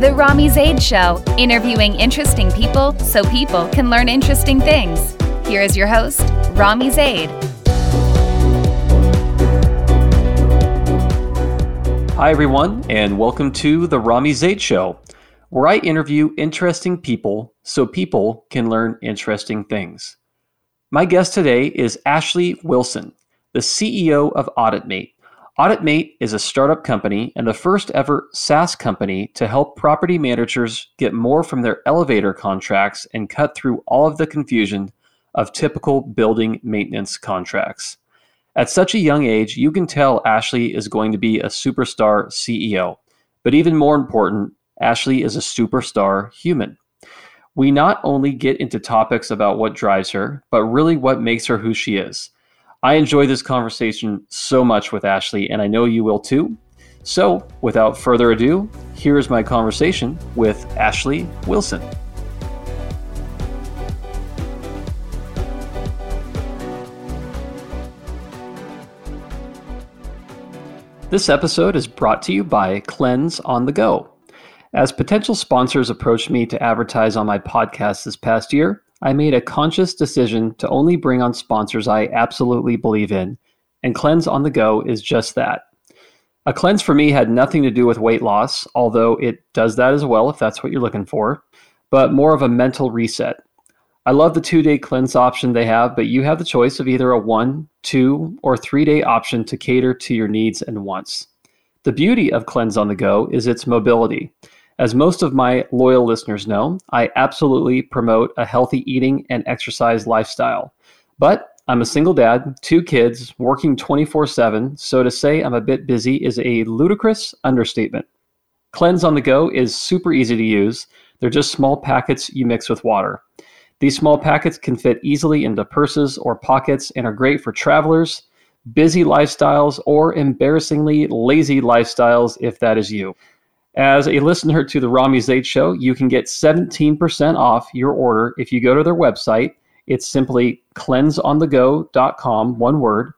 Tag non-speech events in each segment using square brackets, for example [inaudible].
The Romy Zeid Show, interviewing interesting people so people can learn interesting things. Here is your host, Romy Zeid. Hi, everyone, and welcome to The Romy Zeid Show, where I interview interesting people so people can learn interesting things. My guest today is Ashleigh Wilson, the CEO of AuditMate. AuditMate is a startup company and the first ever SaaS company to help property managers get more from their elevator contracts and cut through all of the confusion of typical building maintenance contracts. At such a young age, you can tell Ashleigh is going to be a superstar CEO. But even more important, Ashleigh is a superstar human. We not only get into topics about what drives her, but really what makes her who she is. I enjoy this conversation so much with Ashleigh, and I know you will too. So, without further ado, here is my conversation with Ashleigh Wilson. This episode is brought to you by Cleanse on the Go. As potential sponsors approached me to advertise on my podcast this past year, I made a conscious decision to only bring on sponsors I absolutely believe in, and Cleanse on the Go is just that. A cleanse for me had nothing to do with weight loss, although it does that as well if that's what you're looking for, but more of a mental reset. I love the two day cleanse option they have, but you have the choice of either a one, two, or three day option to cater to your needs and wants. The beauty of Cleanse on the Go is its mobility. As most of my loyal listeners know, I absolutely promote a healthy eating and exercise lifestyle. But I'm a single dad, two kids, working 24 7, so to say I'm a bit busy is a ludicrous understatement. Cleanse on the Go is super easy to use. They're just small packets you mix with water. These small packets can fit easily into purses or pockets and are great for travelers, busy lifestyles, or embarrassingly lazy lifestyles if that is you. As a listener to the Romy Zeid Show, you can get 17% off your order if you go to their website. It's simply cleanseonthego.com, one word.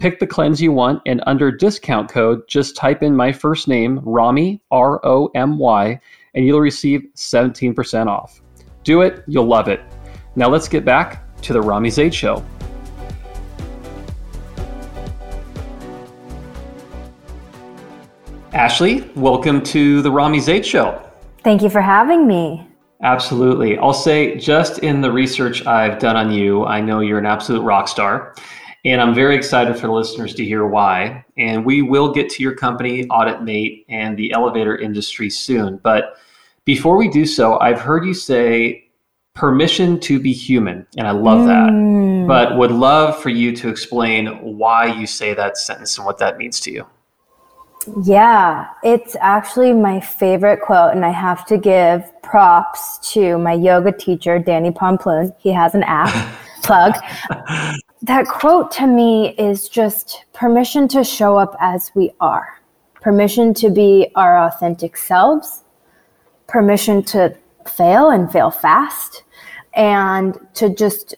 Pick the cleanse you want, and under discount code, just type in my first name, Romy, R O M Y, and you'll receive 17% off. Do it, you'll love it. Now let's get back to the Romy Zeid Show. Ashleigh, welcome to the Romy Zeid Show. Thank you for having me. Absolutely. I'll say, just in the research I've done on you, I know you're an absolute rock star. And I'm very excited for the listeners to hear why. And we will get to your company, AuditMate, and the elevator industry soon. But before we do so, I've heard you say permission to be human. And I love mm. that. But would love for you to explain why you say that sentence and what that means to you. Yeah, it's actually my favorite quote, and I have to give props to my yoga teacher, Danny Pomploon. He has an app [laughs] plug. That quote to me is just permission to show up as we are, permission to be our authentic selves, permission to fail and fail fast, and to just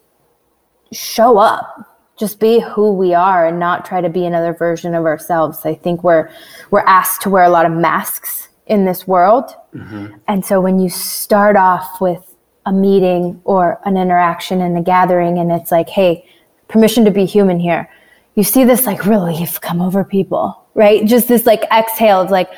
show up just be who we are and not try to be another version of ourselves. I think we're we're asked to wear a lot of masks in this world. Mm-hmm. And so when you start off with a meeting or an interaction in a gathering and it's like, hey, permission to be human here. You see this like relief come over people, right? Just this like exhale of like,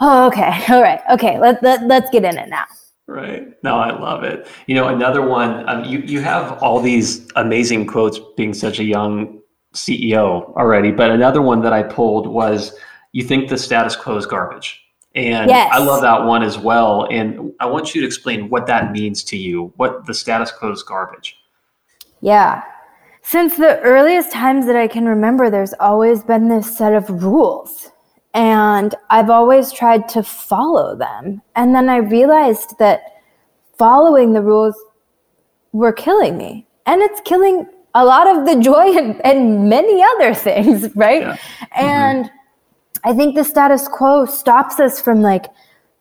oh, okay, [laughs] all right, okay, let, let, let's get in it now. Right. No, I love it. You know, another one, um, you, you have all these amazing quotes being such a young CEO already, but another one that I pulled was you think the status quo is garbage. And yes. I love that one as well. And I want you to explain what that means to you, what the status quo is garbage. Yeah. Since the earliest times that I can remember, there's always been this set of rules and I've always tried to follow them. And then I realized that following the rules were killing me. And it's killing a lot of the [laughs] joy and, and many other things, [laughs] right? Yeah. And mm-hmm. I think the status quo stops us from like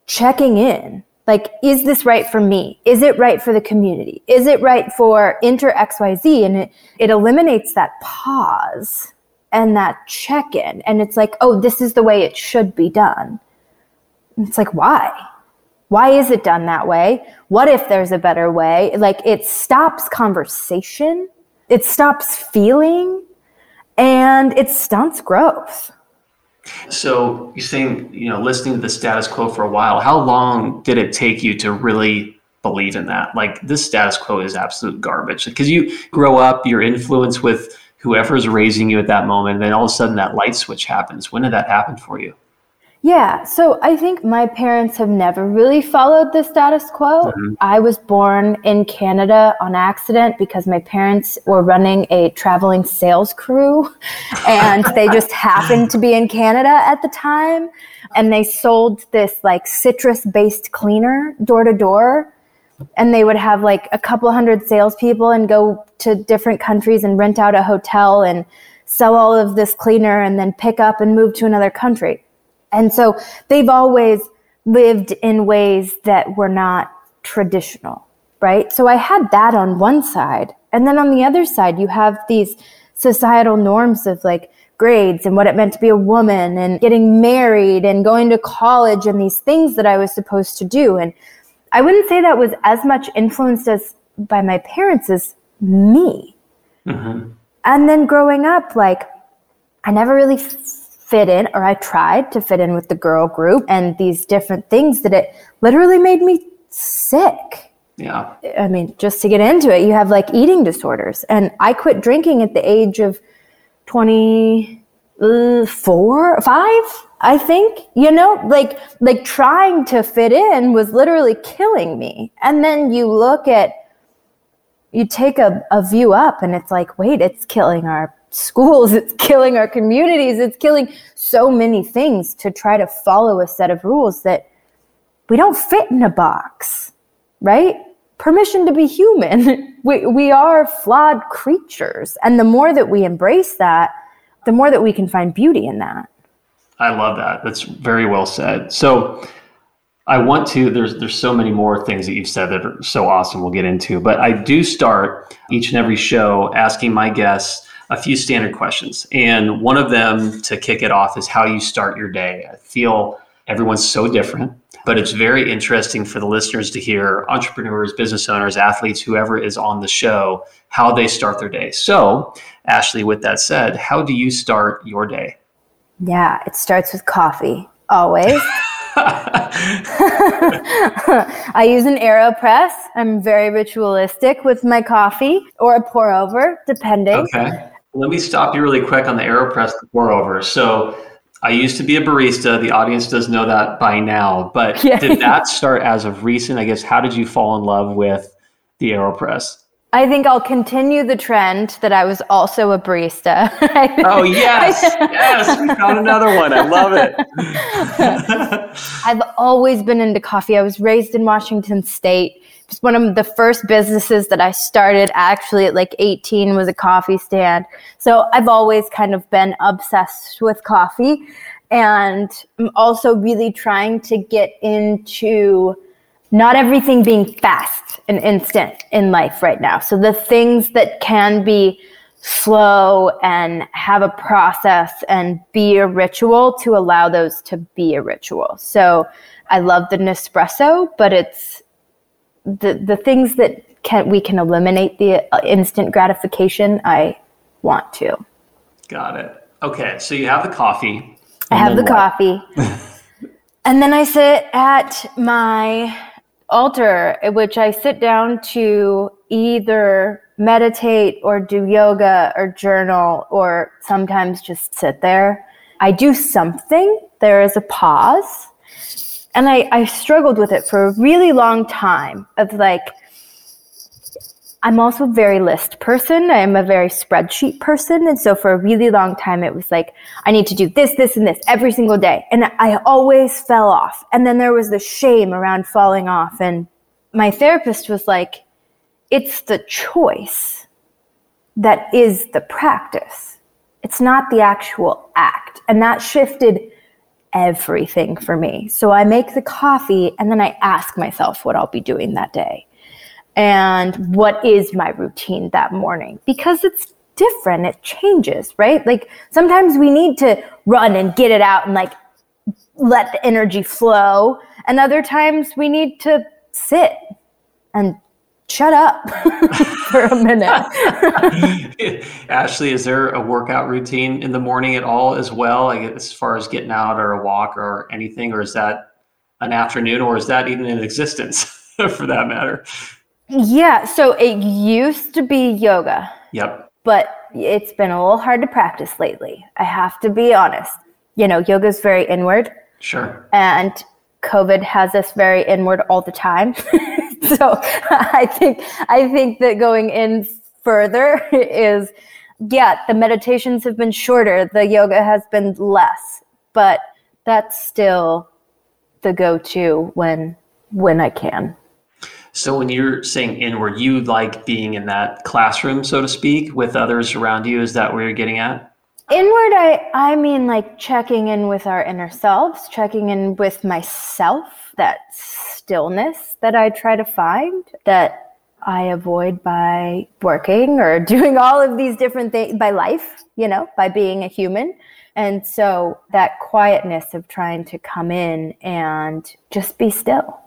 checking in. Like, is this right for me? Is it right for the community? Is it right for inter XYZ? And it, it eliminates that pause and that check in. And it's like, oh, this is the way it should be done. It's like, why? Why is it done that way? What if there's a better way? Like it stops conversation, it stops feeling, and it stunts growth. So you're saying, you know, listening to the status quo for a while, how long did it take you to really believe in that? Like this status quo is absolute garbage. Because you grow up, you're influenced with whoever's raising you at that moment, and then all of a sudden that light switch happens. When did that happen for you? Yeah, so I think my parents have never really followed the status quo. Mm-hmm. I was born in Canada on accident because my parents were running a traveling sales crew and they just [laughs] happened to be in Canada at the time. And they sold this like citrus based cleaner door to door. And they would have like a couple hundred salespeople and go to different countries and rent out a hotel and sell all of this cleaner and then pick up and move to another country. And so they've always lived in ways that were not traditional, right? So I had that on one side. And then on the other side, you have these societal norms of like grades and what it meant to be a woman and getting married and going to college and these things that I was supposed to do. And I wouldn't say that was as much influenced as by my parents as me. Mm-hmm. And then growing up, like, I never really fit in, or I tried to fit in with the girl group and these different things that it literally made me sick. Yeah. I mean, just to get into it, you have like eating disorders. And I quit drinking at the age of 24, 5, I think. You know, like like trying to fit in was literally killing me. And then you look at you take a, a view up and it's like, wait, it's killing our schools, [laughs] it's killing our communities, it's killing so many things to try to follow a set of rules that we don't fit in a box, right? Permission to be human. [laughs] We, we are flawed creatures. And the more that we embrace that, the more that we can find beauty in that. I love that. That's very well said. So, I want to. There's there's so many more things that you've said that are so awesome. We'll get into, but I do start each and every show asking my guests a few standard questions. And one of them to kick it off is how you start your day. I feel everyone's so different, but it's very interesting for the listeners to hear entrepreneurs, business owners, athletes, whoever is on the show, how they start their day. So, Ashleigh, with that said, how do you start your day? Yeah, it starts with coffee, always. [laughs] [laughs] I use an AeroPress. I'm very ritualistic with my coffee or a pour over, depending. Okay. Let me stop you really quick on the AeroPress pour over. So I used to be a barista. The audience does know that by now, but [laughs] yeah. did that start as of recent? I guess, how did you fall in love with the AeroPress? I think I'll continue the trend that I was also a barista. [laughs] oh yes, yes, we found another one. I love it. I've always been into coffee. I was raised in Washington State Just one of the first businesses that I started actually at like 18 was a coffee stand. So I've always kind of been obsessed with coffee. And I'm also really trying to get into not everything being fast and instant in life right now. So the things that can be slow and have a process and be a ritual to allow those to be a ritual. So I love the Nespresso, but it's the the things that can we can eliminate the uh, instant gratification i want to got it okay so you have the coffee i have the what? coffee [laughs] and then i sit at my altar at which i sit down to either meditate or do yoga or journal or sometimes just sit there. I do something there is a pause. And I, I struggled with it for a really long time of like i'm also a very list person. I'm a very spreadsheet person. And so for a really long time it was like i need to do this this and this every single day. And i always fell off. And then there was the shame around falling off. And my therapist was like it's the choice that is the practice. It's not the actual act. And that shifted everything for me. So I make the coffee and then I ask myself what I'll be doing that day and what is my routine that morning because it's different, it changes, right? Like sometimes we need to run and get it out and like let the energy flow. And other times we need to sit and shut up [laughs] for a minute. [laughs] Ashleigh, is there a workout routine in the morning at all as well, like as far as getting out or a walk or anything, or is that an afternoon, or is that even in existence [laughs] for that matter? Yeah, so it used to be yoga. Yep. But it's been a little hard to practice lately. I have to be honest. You know, yoga is very inward. Sure. And COVID has us very inward all the time. [laughs] so [laughs] I think I think that going in further [laughs] is yeah, the meditations have been shorter, the yoga has been less, but that's still the go-to when when I can. So when you're saying inward, you like being in that classroom, so to speak, with others around you. Is that where you're getting at? Inward, I I mean like checking in with our inner selves, checking in with myself, that stillness that I try to find that I avoid by working or [laughs] doing all of these different things by life, you know, by being a human. And so that quietness of trying to come in and just be still.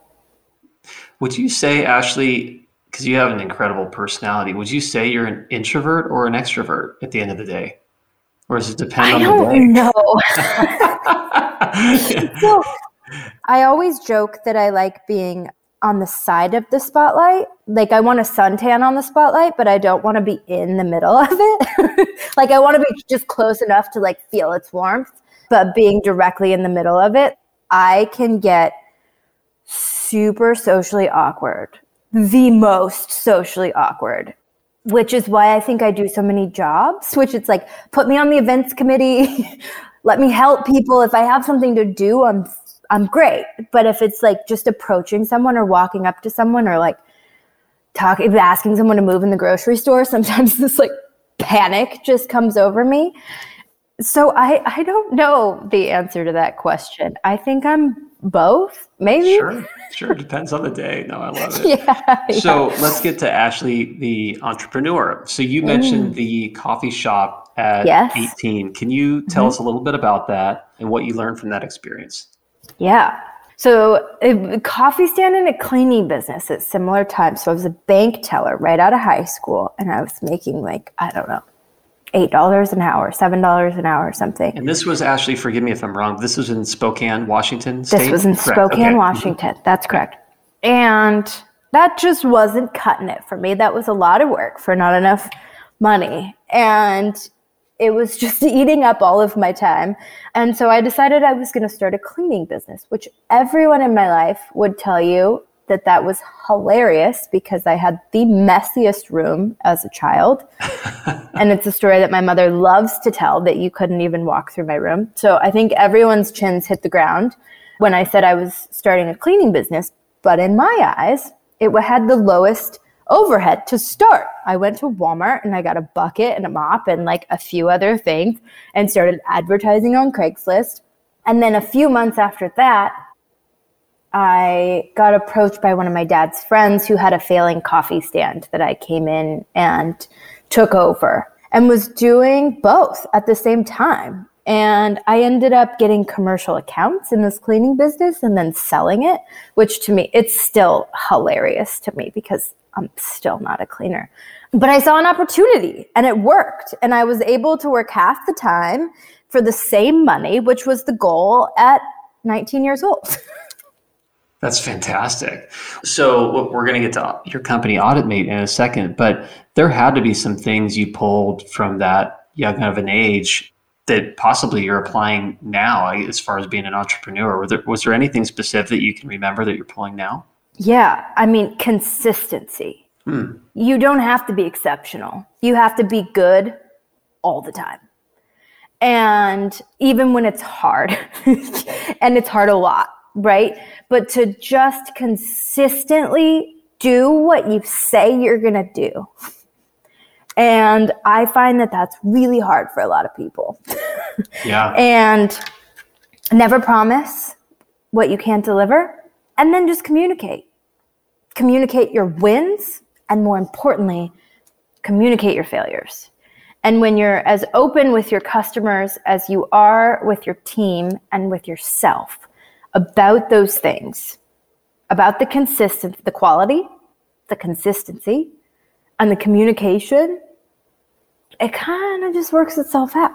Would you say, Ashleigh, because you have an incredible personality, would you say you're an introvert or an extrovert at the end of the day? Or does it depend I on the day? don't know. [laughs] [laughs] so I always joke that I like being on the side of the spotlight. Like I want a suntan on the spotlight, but I don't want to be in the middle [laughs] of it. like I want to be just close enough to like feel its warmth, but being directly in the middle of it, I can get super socially awkward. The most socially awkward. Which is why I think I do so many jobs, which it's like put me on the events committee, [laughs] let me help people. If I have something to do, I'm I'm great. But if it's like just approaching someone or walking up to someone or like talking, asking someone to move in the grocery store, [laughs] sometimes this like panic just comes over me. So I, I don't know the answer to that question. I think I'm both, maybe. Sure, sure. Depends on the day. No, I love [laughs] it. yeah, so yeah. let's get to Ashleigh, the entrepreneur. So you mentioned mm. the coffee shop at yes. 18. Can you tell mm-hmm. us a little bit about that and what you learned from that experience? Yeah. So, a coffee stand and a cleaning business at similar times. So, I was a bank teller right out of high school, and I was making like, I don't know, $8 an hour, $7 an hour, something. And this was actually, forgive me if I'm wrong, this was in Spokane, Washington State? This was in correct. Spokane, okay. Washington. That's correct. And that just wasn't cutting it for me. That was a lot of work for not enough money. And it was [laughs] just eating up all of my time. And so I decided I was going to start a cleaning business, which everyone in my life would tell you that that was hilarious because I had the messiest room as a child. [laughs] and it's a story that my mother loves to tell that you couldn't even walk through my room. So I think everyone's chins hit the ground when I said I was starting a cleaning business. But in my eyes, it had the lowest overhead to start. I went to Walmart and I got a bucket and a mop and like a few other things and started advertising on Craigslist. And then a few months after that, I got approached by one of my dad's friends who had a failing coffee stand that I came in and took over and was doing both at the same time. And I ended up getting commercial accounts in this cleaning business and then selling it, which to me, it's still hilarious to me because I'm still not a cleaner. But I saw an opportunity and it worked. And I was able to work half the time for the same money, which was the goal at 19 years old. [laughs] That's fantastic. So we're going to get to your company AuditMate in a second, but there had to be some things you pulled from that young of an age that possibly you're applying now as far as being an entrepreneur. Was there, was there anything specific that you can remember that you're pulling now? Yeah, I mean, consistency. Hmm. You don't have to be exceptional, you have to be good all the time. And even when it's hard, [laughs] and it's hard a lot, right? But to just consistently do what you say you're going to do. And I find that that's really hard for a lot of people. Yeah. [laughs] and never promise what you can't deliver and then just communicate. Communicate your wins and more importantly, communicate your failures. And when you're as open with your customers as you are with your team and with yourself about those things, about the consistent, the quality, the consistency, and the communication, it kind of just works itself out.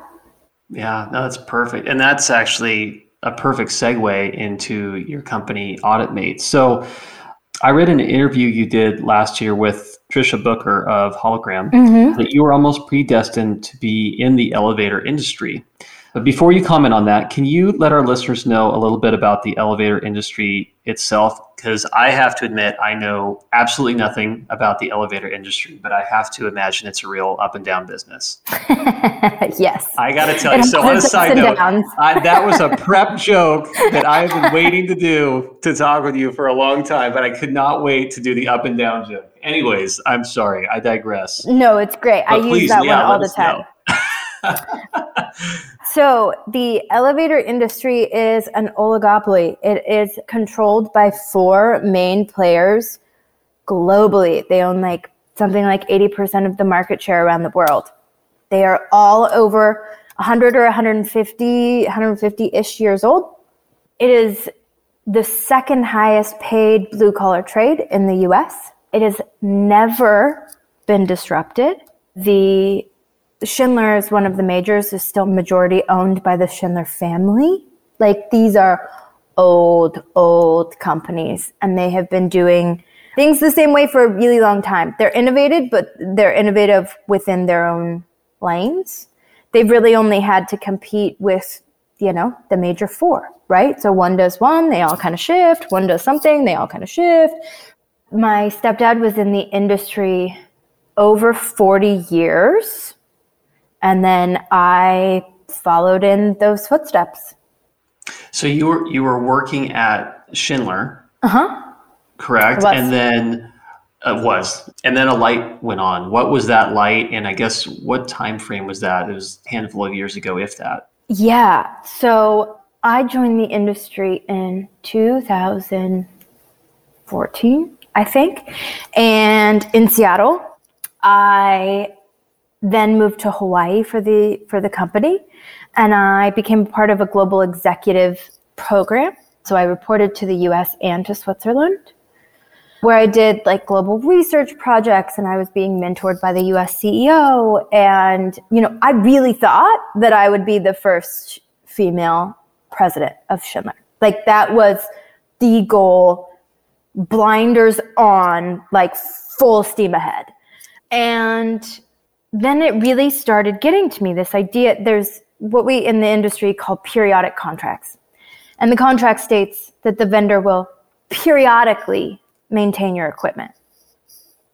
Yeah, no, that's perfect. And that's actually a perfect segue into your company, Audit Mates. So I read an interview you did last year with Trisha Booker of Hologram mm-hmm. that you were almost predestined to be in the elevator industry. But before you comment on that, can you let our listeners know a little bit about the elevator industry itself? Because I have to admit, I know absolutely nothing about the elevator industry, but I have to imagine it's a real up and down business. [laughs] yes. I got to tell you. So, on a side note, I, that was a prep [laughs] joke that I have been waiting to do to talk with you for a long time, but I could not wait to do the up and down joke. Anyways, I'm sorry. I digress. No, it's great. But I please, use that yeah, one all the time. [laughs] so the elevator industry is an oligopoly. It is controlled by four main players globally. They own like something like 80% of the market share around the world. They are all over 100 or 150, 150-ish years old. It is the second highest paid blue collar trade in the US. It has never been disrupted. The Schindler is one of the majors, is still majority owned by the Schindler family. Like these are old, old companies, and they have been doing things the same way for a really long time. They're innovative, but they're innovative within their own lanes. They've really only had to compete with, you know, the major four, right? So one does one, they all kind of shift. One does something, they all kind of shift. My stepdad was in the industry over 40 years and then I followed in those footsteps. So you were you were working at Schindler, uh huh, correct? And then it uh, was, and then a light went on. What was that light? And I guess what time frame was that? It was a handful of years ago, if that. Yeah. So I joined the industry in 2014, I think, and in Seattle, I then moved to Hawaii for the for the company, and I became part of a global executive program. So I reported to the U.S. and to Switzerland, where I did like global research projects, and I was being mentored by the U.S. CEO. And you know, I really thought that I would be the first female president of Schindler. Like that was the goal, blinders on, like full steam ahead. And then it really started getting to me this idea there's what we in the industry call periodic contracts. And the contract states that the vendor will periodically maintain your equipment.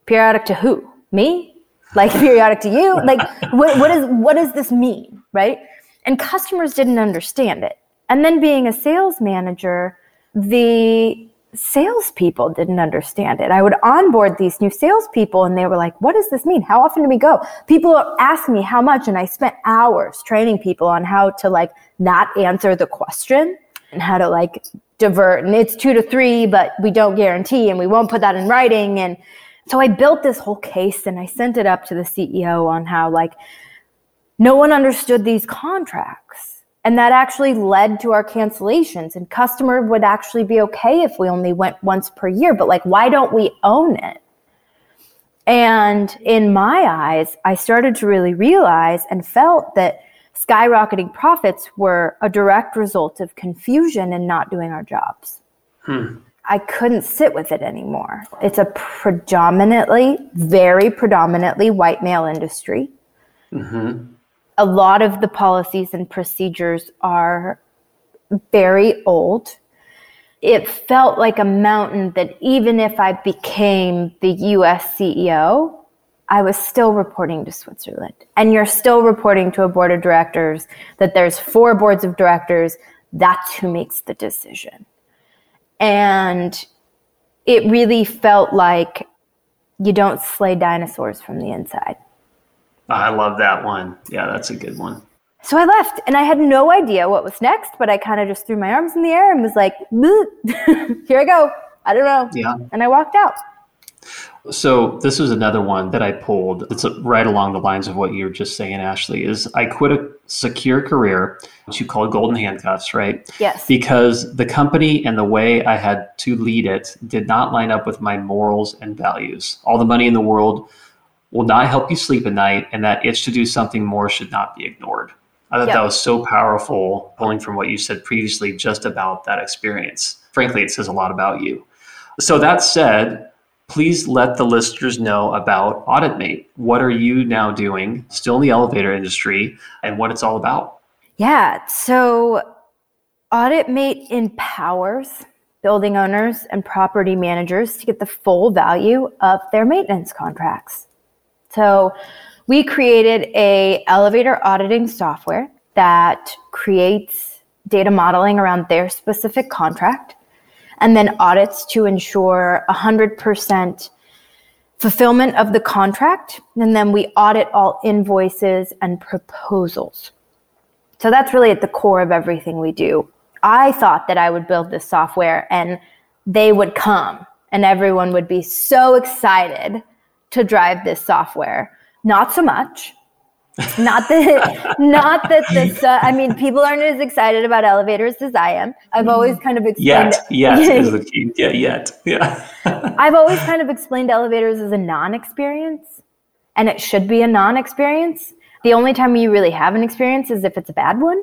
Periodic to who? Me? Like [laughs] periodic to you? Like what, what is what does this mean? Right? And customers didn't understand it. And then being a sales manager, the salespeople didn't understand it. I would onboard these new salespeople and they were like, what does this mean? How often do we go? People ask me how much and I spent hours training people on how to like not answer the question and how to like divert. And it's two to three, but we don't guarantee and we won't put that in writing. And so I built this whole case and I sent it up to the CEO on how like no one understood these contracts and that actually led to our cancellations. And customer would actually be okay if we only went once per year, but like, why don't we own it? And in my eyes, I started to really realize and felt that skyrocketing profits were a direct result of confusion and not doing our jobs. Hmm. I couldn't sit with it anymore. It's a predominantly, very predominantly white male industry. Mm-hmm a lot of the policies and procedures are very old. It felt like a mountain that even if I became the US CEO, I was still reporting to Switzerland. And you're still reporting to a board of directors that there's four boards of directors. That's who makes the decision. And it really felt like you don't slay dinosaurs from the inside. Oh, I love that one. Yeah, that's a good one. So I left and I had no idea what was next, but I kind of just threw my arms in the air and was like, [laughs] here I go. I don't know. Yeah. And I walked out. So this was another one that I pulled. It's right along the lines of what you were just saying, Ashleigh. Is I quit a secure career, which you call golden handcuffs, right? Yes. Because the company and the way I had to lead it did not line up with my morals and values. All the money in the world will not help you sleep at night, and that itch to do something more should not be ignored. I thought yep. that was so powerful, pulling from what you said previously just about that experience. Frankly, it says a lot about you. So, that said, please let the listeners know about AuditMate. What are you now doing, still in the elevator industry, and what it's all about? Yeah. So, AuditMate empowers building owners and property managers to get the full value of their maintenance contracts. So, we created a elevator auditing software that creates data modeling around their specific contract and then audits to ensure 100% fulfillment of the contract. And then we audit all invoices and proposals. So that's really at the core of everything we do. I thought that i would build this software and they would come and everyone would be so excited to drive this software. Not so much. not that [laughs] not that this [laughs] uh, i mean people aren't as excited about elevators as i am. I've always kind of explained yet yet [laughs] the yeah yet yeah. I've always kind of explained elevators as a non-experience and it should be a non-experience. The only time you really have an experience is if it's a bad one.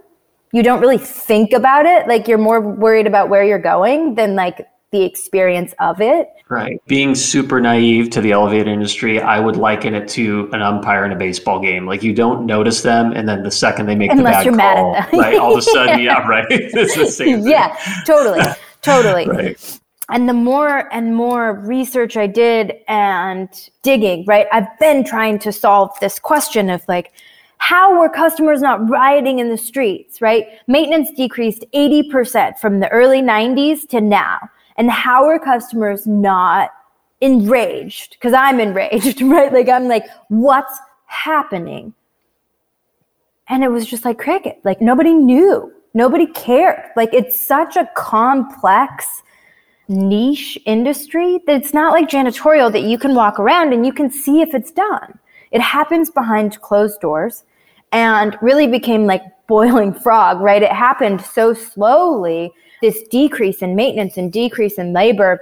You don't really think about it. Like you're more worried about where you're going than like the experience of it. Right. Being super naive to the elevator industry, I would liken it to an umpire in a baseball game. Like you don't notice them, and then the second they make Unless the bad you're call, mad at them. right? All of a sudden, [laughs] yeah, yeah right. [laughs] it's the same. Thing. Yeah, totally, [laughs] totally. right. And the more and more research I did and digging, right, I've been trying to solve this question of like, how were customers not rioting in the streets, right? Maintenance decreased 80% from the early 90s to now. And how are customers not enraged? Because I'm enraged, [laughs] right? Like, I'm like, what's happening? And it was just like cricket. Like, nobody knew, nobody cared. Like, it's such a complex, niche industry that it's not like janitorial that you can walk around and you can see if it's done. It happens behind closed doors and really became like boiling [laughs] frog, right? It happened so slowly this decrease in maintenance and decrease in labor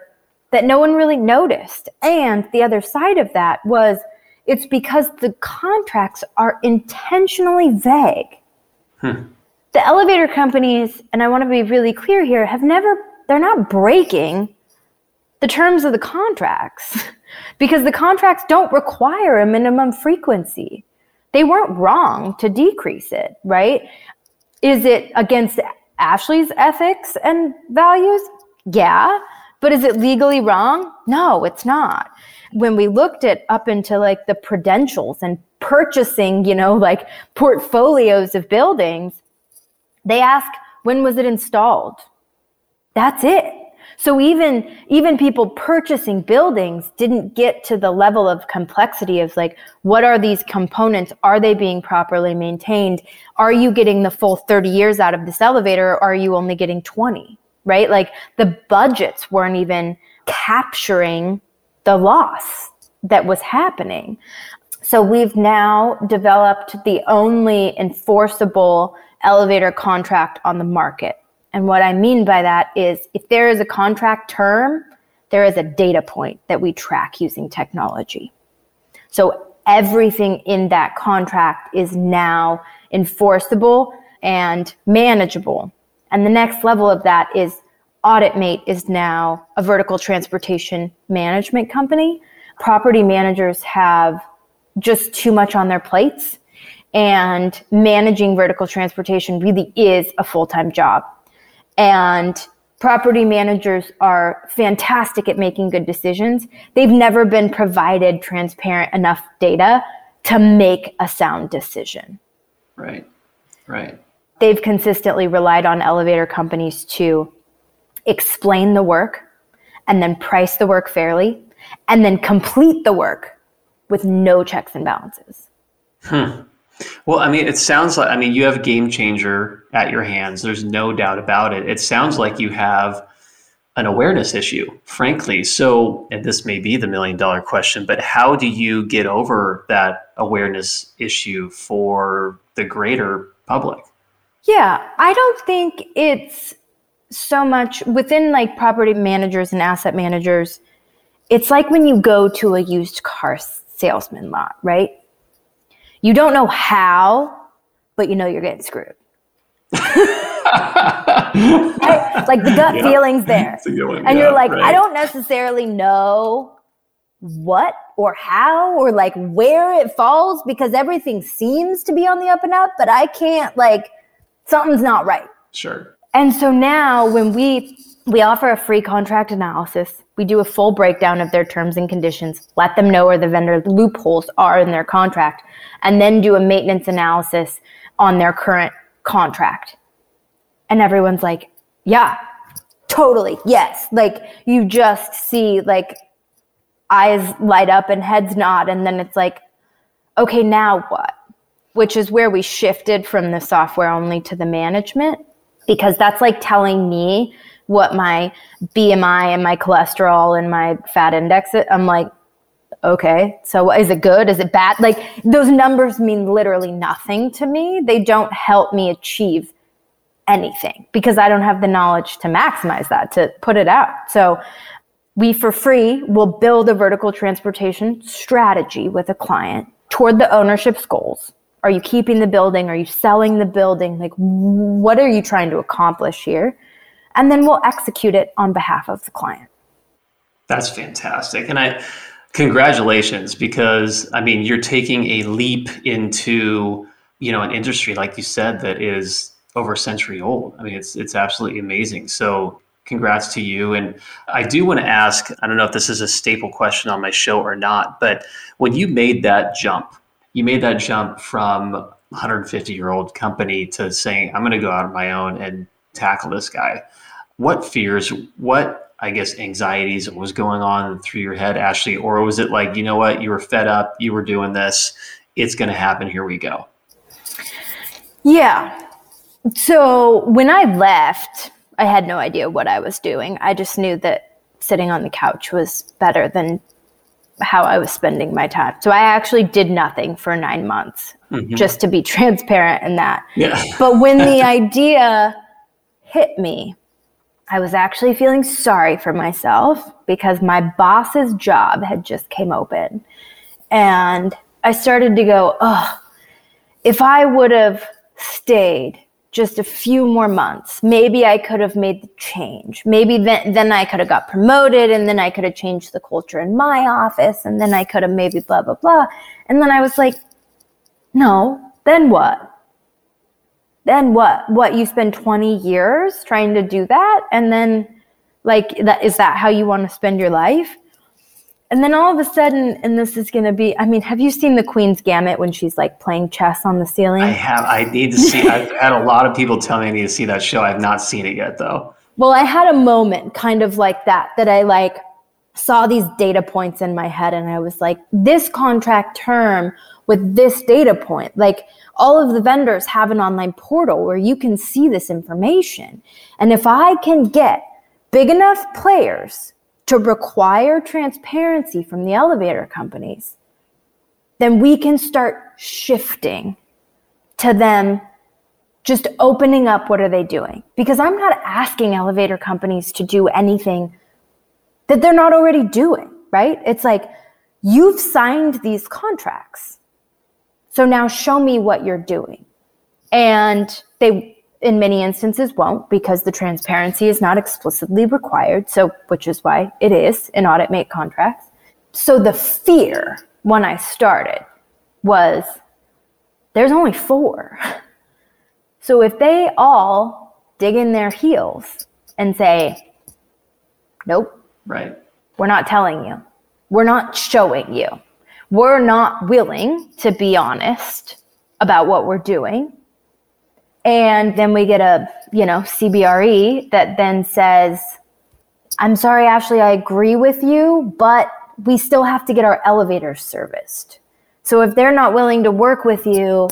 that no one really noticed. And the other side of that was it's because the contracts are intentionally vague. Hmm. The elevator companies, and I want to be really clear here, have never, they're not breaking the terms of the contracts [laughs] because the contracts don't require a minimum frequency. They weren't wrong to decrease it, right? Is it against Ashleigh's ethics and values? Yeah. But is it legally wrong? No, it's not. When we looked at up into like the prudentials and purchasing, you know, like portfolios of buildings, they ask, when was it installed? That's it. So even even people purchasing buildings didn't get to the level of complexity of like what are these components? Are they being properly maintained? Are you getting the full 30 years out of this elevator or are you only getting 20? Right? Like the budgets weren't even capturing the loss that was happening. So we've now developed the only enforceable elevator contract on the market. And what I mean by that is if there is a contract term, there is a data point that we track using technology. So everything in that contract is now enforceable and manageable. And the next level of that is AuditMate is now a vertical transportation management company. Property managers have just too much on their plates, and managing vertical transportation really is a full time job. And property managers are fantastic at making good decisions. They've never been provided transparent enough data to make a sound decision. Right, right. They've consistently relied on elevator companies to explain the work and then price the work fairly and then complete the work with no checks and balances. Hmm. Well, I mean, it sounds like, I mean, you have game changer at your hands. There's no doubt about it. It sounds like you have an awareness issue, frankly. So, and this may be the million dollar question, but how do you get over that awareness issue for the greater public. Yeah, I don't think it's so much within like property managers and asset managers. It's like when you go to a used car salesman lot, right? You don't know how, but you know you're getting screwed. right? Like the gut [laughs] yeah. feeling's there. and yeah, you're like, right. I don't necessarily know what or how or like where it falls because everything seems to be on the up and up, but I can't like something's not right. Sure. And so now when we we offer a free contract analysis, we do a full breakdown of their terms and conditions, let them know where the vendor loopholes are in their contract, and then do a maintenance analysis on their current contract. And everyone's like, yeah, totally. Yes. Like you just see like eyes light up and heads nod. And then it's like, okay, now what? Which is where we shifted from the software only to the management because that's like telling me what my BMI and my cholesterol and my fat index is. I'm like, okay, so is it good? Is it bad? Like those numbers mean literally nothing to me. They don't help me achieve anything because I don't have the knowledge to maximize that, to put it out. So we for free will build a vertical transportation strategy with a client toward the ownership's goals. Are you keeping the building? Are you selling the building? Like, what are you trying to accomplish here? And then we'll execute it on behalf of the client. That's fantastic. And I, congratulations, because I mean, you're taking a leap into, you know, an industry, like you said, that is over a century old. I mean, it's, it's absolutely amazing. So congrats to you. And I do want to ask I don't know if this is a staple question on my show or not, but when you made that jump, you made that jump from 150 year old company to saying, I'm going to go out on my own and tackle this guy. What fears, what I guess anxieties was going on through your head, Ashleigh? Or was it like, you know what, you were fed up, you were doing this, it's going to happen, here we go? Yeah. So when I left, I had no idea what I was doing. I just knew that sitting on the couch was better than how I was spending my time. So I actually did nothing for nine months, mm-hmm. just to be [laughs] transparent in that. Yeah. but when the [laughs] idea hit me, I was actually feeling sorry for myself because my boss's job had just came open. And I started to go, oh, if I would have stayed just a few more months, maybe I could have made the change. Maybe then, then I could have got promoted and then I could have changed the culture in my office and then I could have maybe blah, blah, blah. And then I was like, no, then what? Then what? What, you spend 20 years trying to do that? And then, like, that is that how you want to spend your life? And then all of a sudden, and this is going to be, I mean, have you seen the Queen's Gambit when she's like playing chess on the ceiling? I have. I need to see, I've had a lot of people tell me I need to see that show. I have not seen it yet, though. Well, I had a moment kind of like that, that I like saw these data points in my head and I was like, this contract term with this data point, like all of the vendors have an online portal where you can see this information. And if I can get big enough players to require transparency from the elevator companies, then we can start shifting to them just opening up what are they doing. Because i'm not asking elevator companies to do anything that they're not already doing right? It's like you've signed these contracts so now show me what you're doing and they in many instances won't because the transparency is not explicitly required. So, which is why it is in AuditMate contracts. So, the fear when I started was there's only four. [laughs] So, if they all dig in their heels and say, nope, right, we're not telling you, we're not showing you, we're not willing to be honest about what we're doing and then we get a, you know, CBRE that then says, I'm sorry, Ashleigh, I agree with you, but we still have to get our elevators serviced. So if they're not willing to work with you,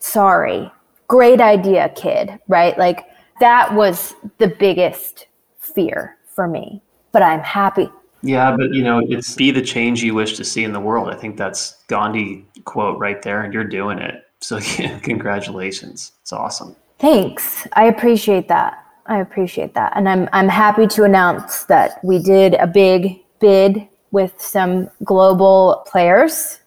sorry. Great idea, kid, right? Like that was the biggest fear for me, but I'm happy. Yeah, but you know, it's be the change you wish to see in the world. I think that's Gandhi quote right there, and you're doing it. So, [laughs] yeah, congratulations. It's awesome. Thanks. I appreciate that. I appreciate that. And I'm, I'm happy to announce that we did a big bid with some global players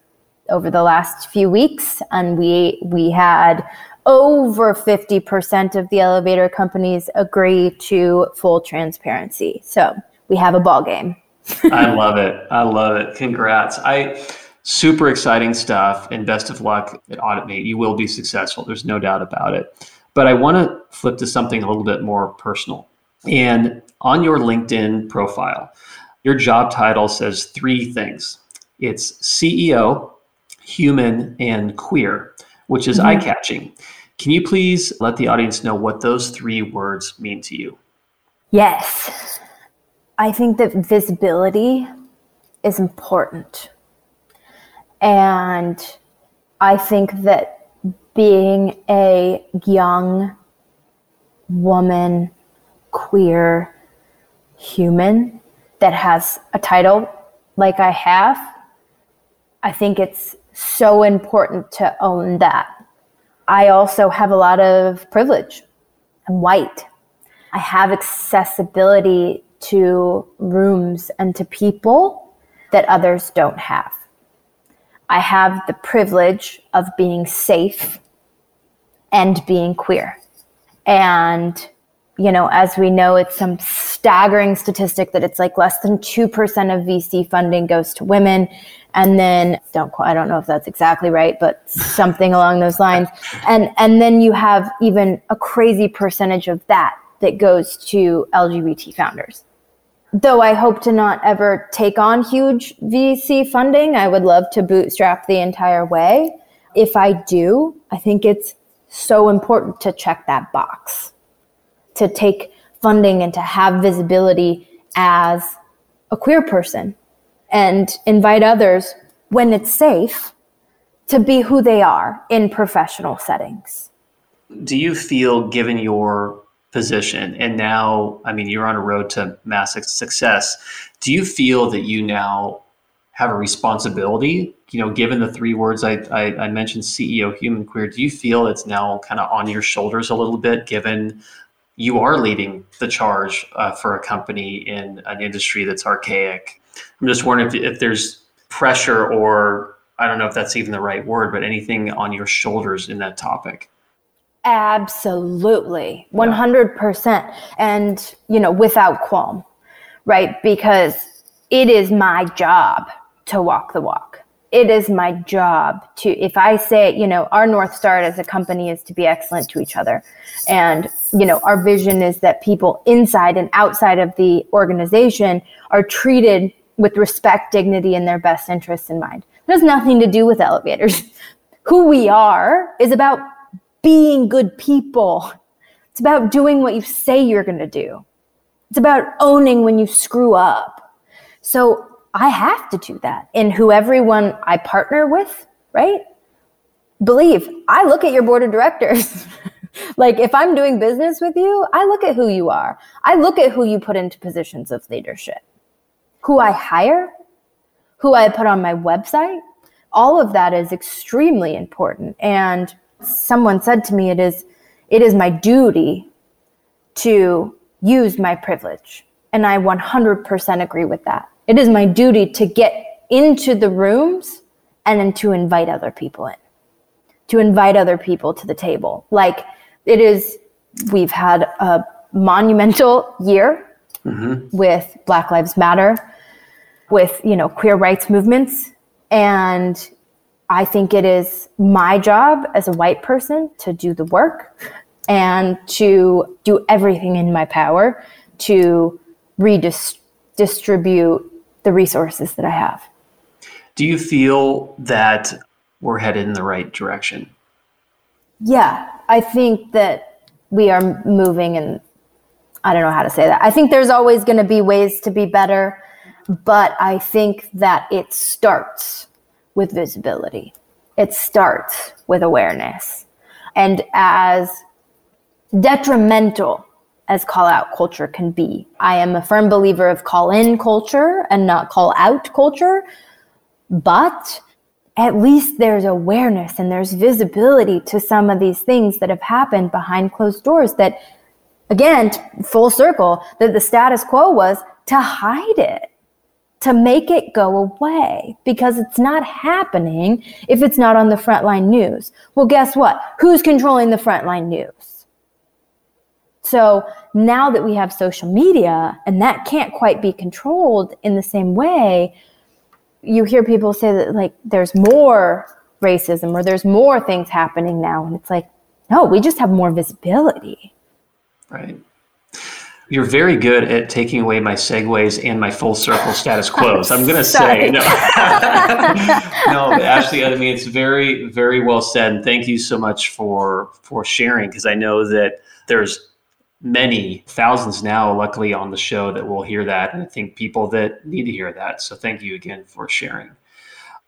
over the last few weeks. And we, we had over 50% of the elevator companies agree to full transparency. So we have a ball game. I love it. I love it. Congrats. I super exciting stuff and best of luck at AuditMate. You will be successful. There's no doubt about it. But I want to flip to something a little bit more personal. And on your LinkedIn profile, your job title says three things. It's CEO, human, and queer, which is mm-hmm. eye-catching. Can you please let the audience know what those three words mean to you? Yes. I think that visibility is important. And I think that being a young woman, queer human that has a title like I have, I think it's so important to own that. I also have a lot of privilege. I'm white. I have accessibility to rooms and to people that others don't have. I have the privilege of being safe and being queer. And, you know, as we know, it's some staggering statistic that it's like less than 2% of VC funding goes to women. And then don't I don't know if that's exactly right, but something along those lines. And and then you have even a crazy percentage of that that goes to LGBT founders though I hope to not ever take on huge VC funding, I would love to bootstrap the entire way. If I do, I think it's so important to check that box, to take funding and to have visibility as a queer person and invite others when it's safe to be who they are in professional settings. Do you feel, given your position. And now i mean you're on a road to massive success. Do you feel that you now have a responsibility? You know given the three words i i, I mentioned ceo human queer do you feel it's now kind of on your shoulders a little bit given you are leading the charge uh, for a company in an industry that's archaic? I'm just wondering if, if there's pressure or i don't know if that's even the right word but anything on your shoulders in that topic Absolutely. 100%. And, you know, without qualm, right? Because it is my job to walk the walk. It is my job to, if I say, you know, our North Star as a company is to be excellent to each other. And, you know, our vision is that people inside and outside of the organization are treated with respect, dignity, and their best interests in mind. It has nothing to do with elevators. [laughs] Who we are is about being good people. It's about doing what you say you're going to do. It's about owning when you screw up. So I have to do that in who everyone I partner with, right? Believe, I look at your board of directors. [laughs] like if I'm doing business with you, I look at who you are. I look at who you put into positions of leadership, who I hire, who I put on my website. All of that is extremely important. And someone said to me it is it is my duty to use my privilege. And i 100% agree with that. It is my duty to get into the rooms and then to invite other people in to invite other people to the table. Like it is we've had a monumental year mm-hmm. with black lives matter with you know queer rights movements and I think it is my job as a white person to do the work and to do everything in my power to redistribute the resources that I have. Do you feel that we're headed in the right direction? Yeah, I think that we are moving and I don't know how to say that. I think there's always going to be ways to be better, but I think that it starts with visibility. It starts with awareness. And as detrimental as call out culture can be, I am a firm believer of call in culture and not call out culture. But at least there's awareness and there's visibility to some of these things that have happened behind closed doors that again full circle that the status quo was to hide it to make it go away because it's not happening if it's not on the frontline news. Well guess what? Who's controlling the frontline news? So now that we have social media and that can't quite be controlled in the same way you hear people say that like there's more racism or there's more things happening now and it's like no we just have more visibility. Right you're very good at taking away my segues and my full circle status [laughs] quos. I'm going to say no. [laughs] no, Ashleigh. I mean, it's very, very well said. And thank you so much for for sharing because I know that there's many thousands now, luckily, on the show that will hear that. And I think people that need to hear that. So thank you again for sharing.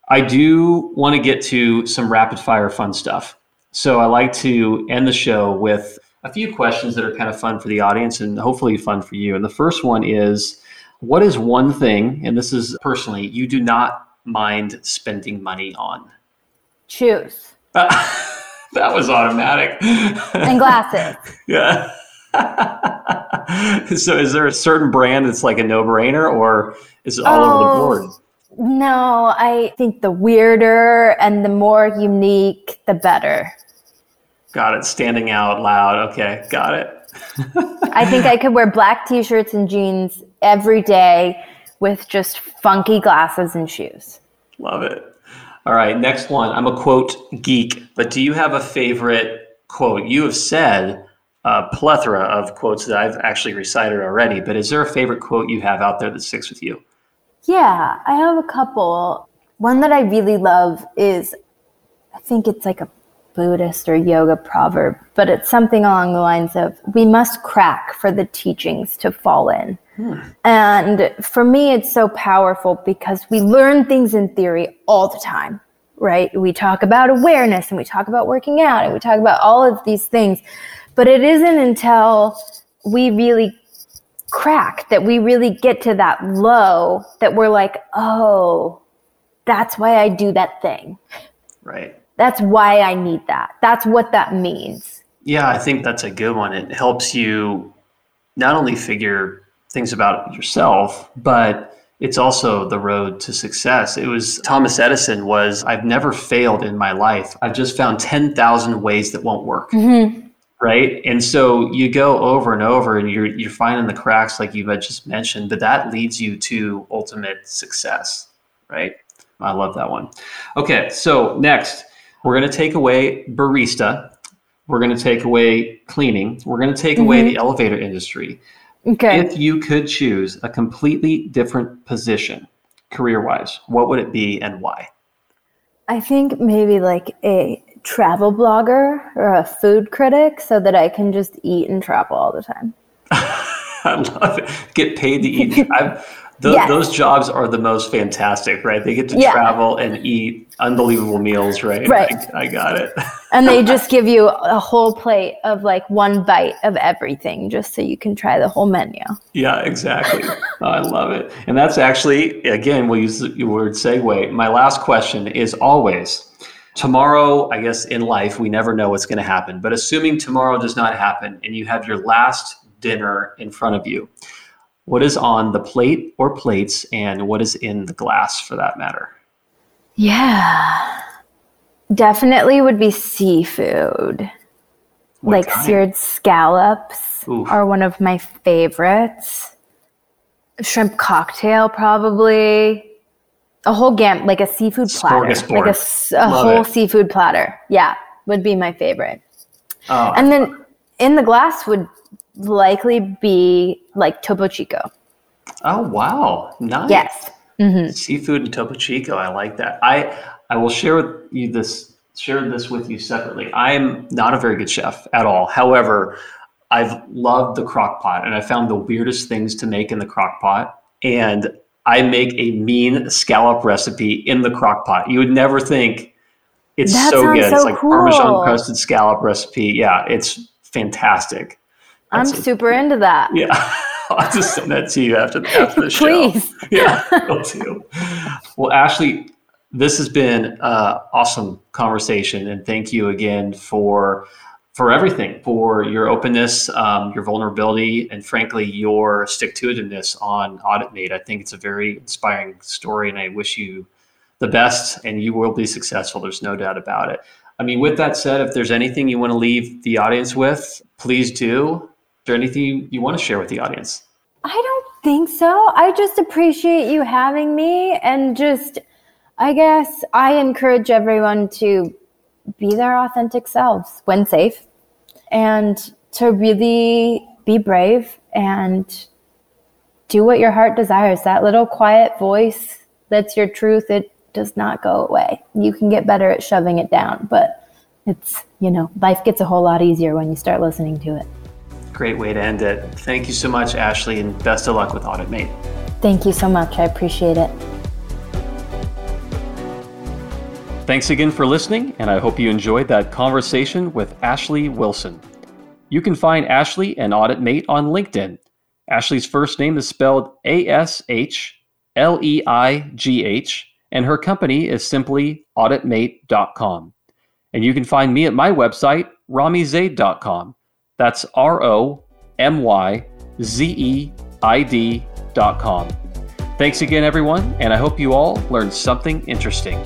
I do want to get to some rapid fire fun stuff. So I like to end the show with a few questions that are kind of fun for the audience and hopefully fun for you. And the first one is what is one thing, and this is personally, you do not mind spending money on? Shoes. [laughs] that was automatic. and glasses. [laughs] yeah. [laughs] so is there a certain brand that's like a no-brainer or is it all oh, over the oh, board? No, I think the weirder and the more unique, the better. Got it. Standing out loud. Okay, got it. I think I could wear black t-shirts and jeans every day with just funky glasses and shoes. Love it. All right, next one. I'm a quote geek, but do you have a favorite quote? You have said a plethora of quotes that I've actually recited already, but is there a favorite quote you have out there that sticks with you? Yeah, I have a couple. One that I really love is I think it's like a Buddhist or yoga proverb, but it's something along the lines of we must crack for the teachings to fall in. Hmm. And for me, it's so powerful because we learn things in theory all the time, right? We talk about awareness and we talk about working out and we talk about all of these things. But it isn't until we really crack that we really get to that low that we're like, oh, that's why I do that thing. Right. That's why I need that. That's what that means. Yeah, I think that's a good one. It helps you not only figure things about yourself, but it's also the road to success. It was Thomas Edison was I've never failed in my life. I've just found 10,000 ways that won't work. Mm-hmm right and so you go over and over and you're you're finding the cracks like you had just mentioned but that leads you to ultimate success right i love that one okay so next we're going to take away barista we're going to take away cleaning we're going to take mm-hmm. away the elevator industry okay if you could choose a completely different position career wise what would it be and why i think maybe like a travel blogger or a food critic so that I can just eat and travel all the time. [laughs] I love it. Get paid to eat. [laughs] Th- yes. Those jobs are the most fantastic, right? They get to yeah. travel and eat unbelievable meals, right? Right. I, I got it. [laughs] and they just give you a whole plate of like one bite of everything just so you can try the whole menu. Yeah, exactly. oh, [laughs] I love it. And that's actually, again, we'll use the word segue. My last question is always tomorrow, I guess in life, we never know what's going to happen. But assuming tomorrow does not happen and you have your last dinner in front of you, what is on the plate or plates and what is in the glass for that matter? Yeah, definitely would be seafood. What like kind? seared scallops Oof. are one of my favorites. Shrimp cocktail, probably a whole gam like a seafood platter, like a, a whole it. seafood platter. Yeah, would be my favorite. Oh. And then in the glass would likely be like Topo Chico. Oh wow, nice. Yes. Mm-hmm. Seafood and Topo Chico. I like that. I I will share with you this share this with you separately. I am not a very good chef at all. However, I've loved the crock pot and I found the weirdest things to make in the crock pot. And I make a mean scallop recipe in the crock pot. You would never think it's that so good. So it's like cool. Parmesan crusted scallop recipe. Yeah, it's fantastic. That's I'm a, super into that. Yeah. [laughs] I'll just send that to you after, the, [laughs] after the show. Please. [laughs] Yeah, will too. Well, Ashleigh, This has been an awesome conversation, and thank you again for for everything, for your openness, um, your vulnerability, and frankly, your stick to itiveness on AuditMate. I think it's a very inspiring story, and I wish you the best, and you will be successful. There's no doubt about it. I mean, with that said, if there's anything you want to leave the audience with, please do. Is there anything you want to share with the audience? I don't think so. I just appreciate you having me and just, I guess, I encourage everyone to be their authentic selves when safe and to really be brave and do what your heart desires. That little quiet voice that's your truth, it does not go away. You can get better at shoving it down, but it's, you know, life gets a whole lot easier when you start listening to it. Great way to end it. Thank you so much, Ashleigh, and best of luck with AuditMate. Thank you so much. I appreciate it. Thanks again for listening, and I hope you enjoyed that conversation with Ashleigh Wilson. You can find Ashleigh and AuditMate on LinkedIn. Ashleigh's first name is spelled A S H L E I G H, and her company is simply auditmate.com. And you can find me at my website, romyzeid.com. That's R O M Y Z E I D.com. Thanks again, everyone, and I hope you all learned something interesting.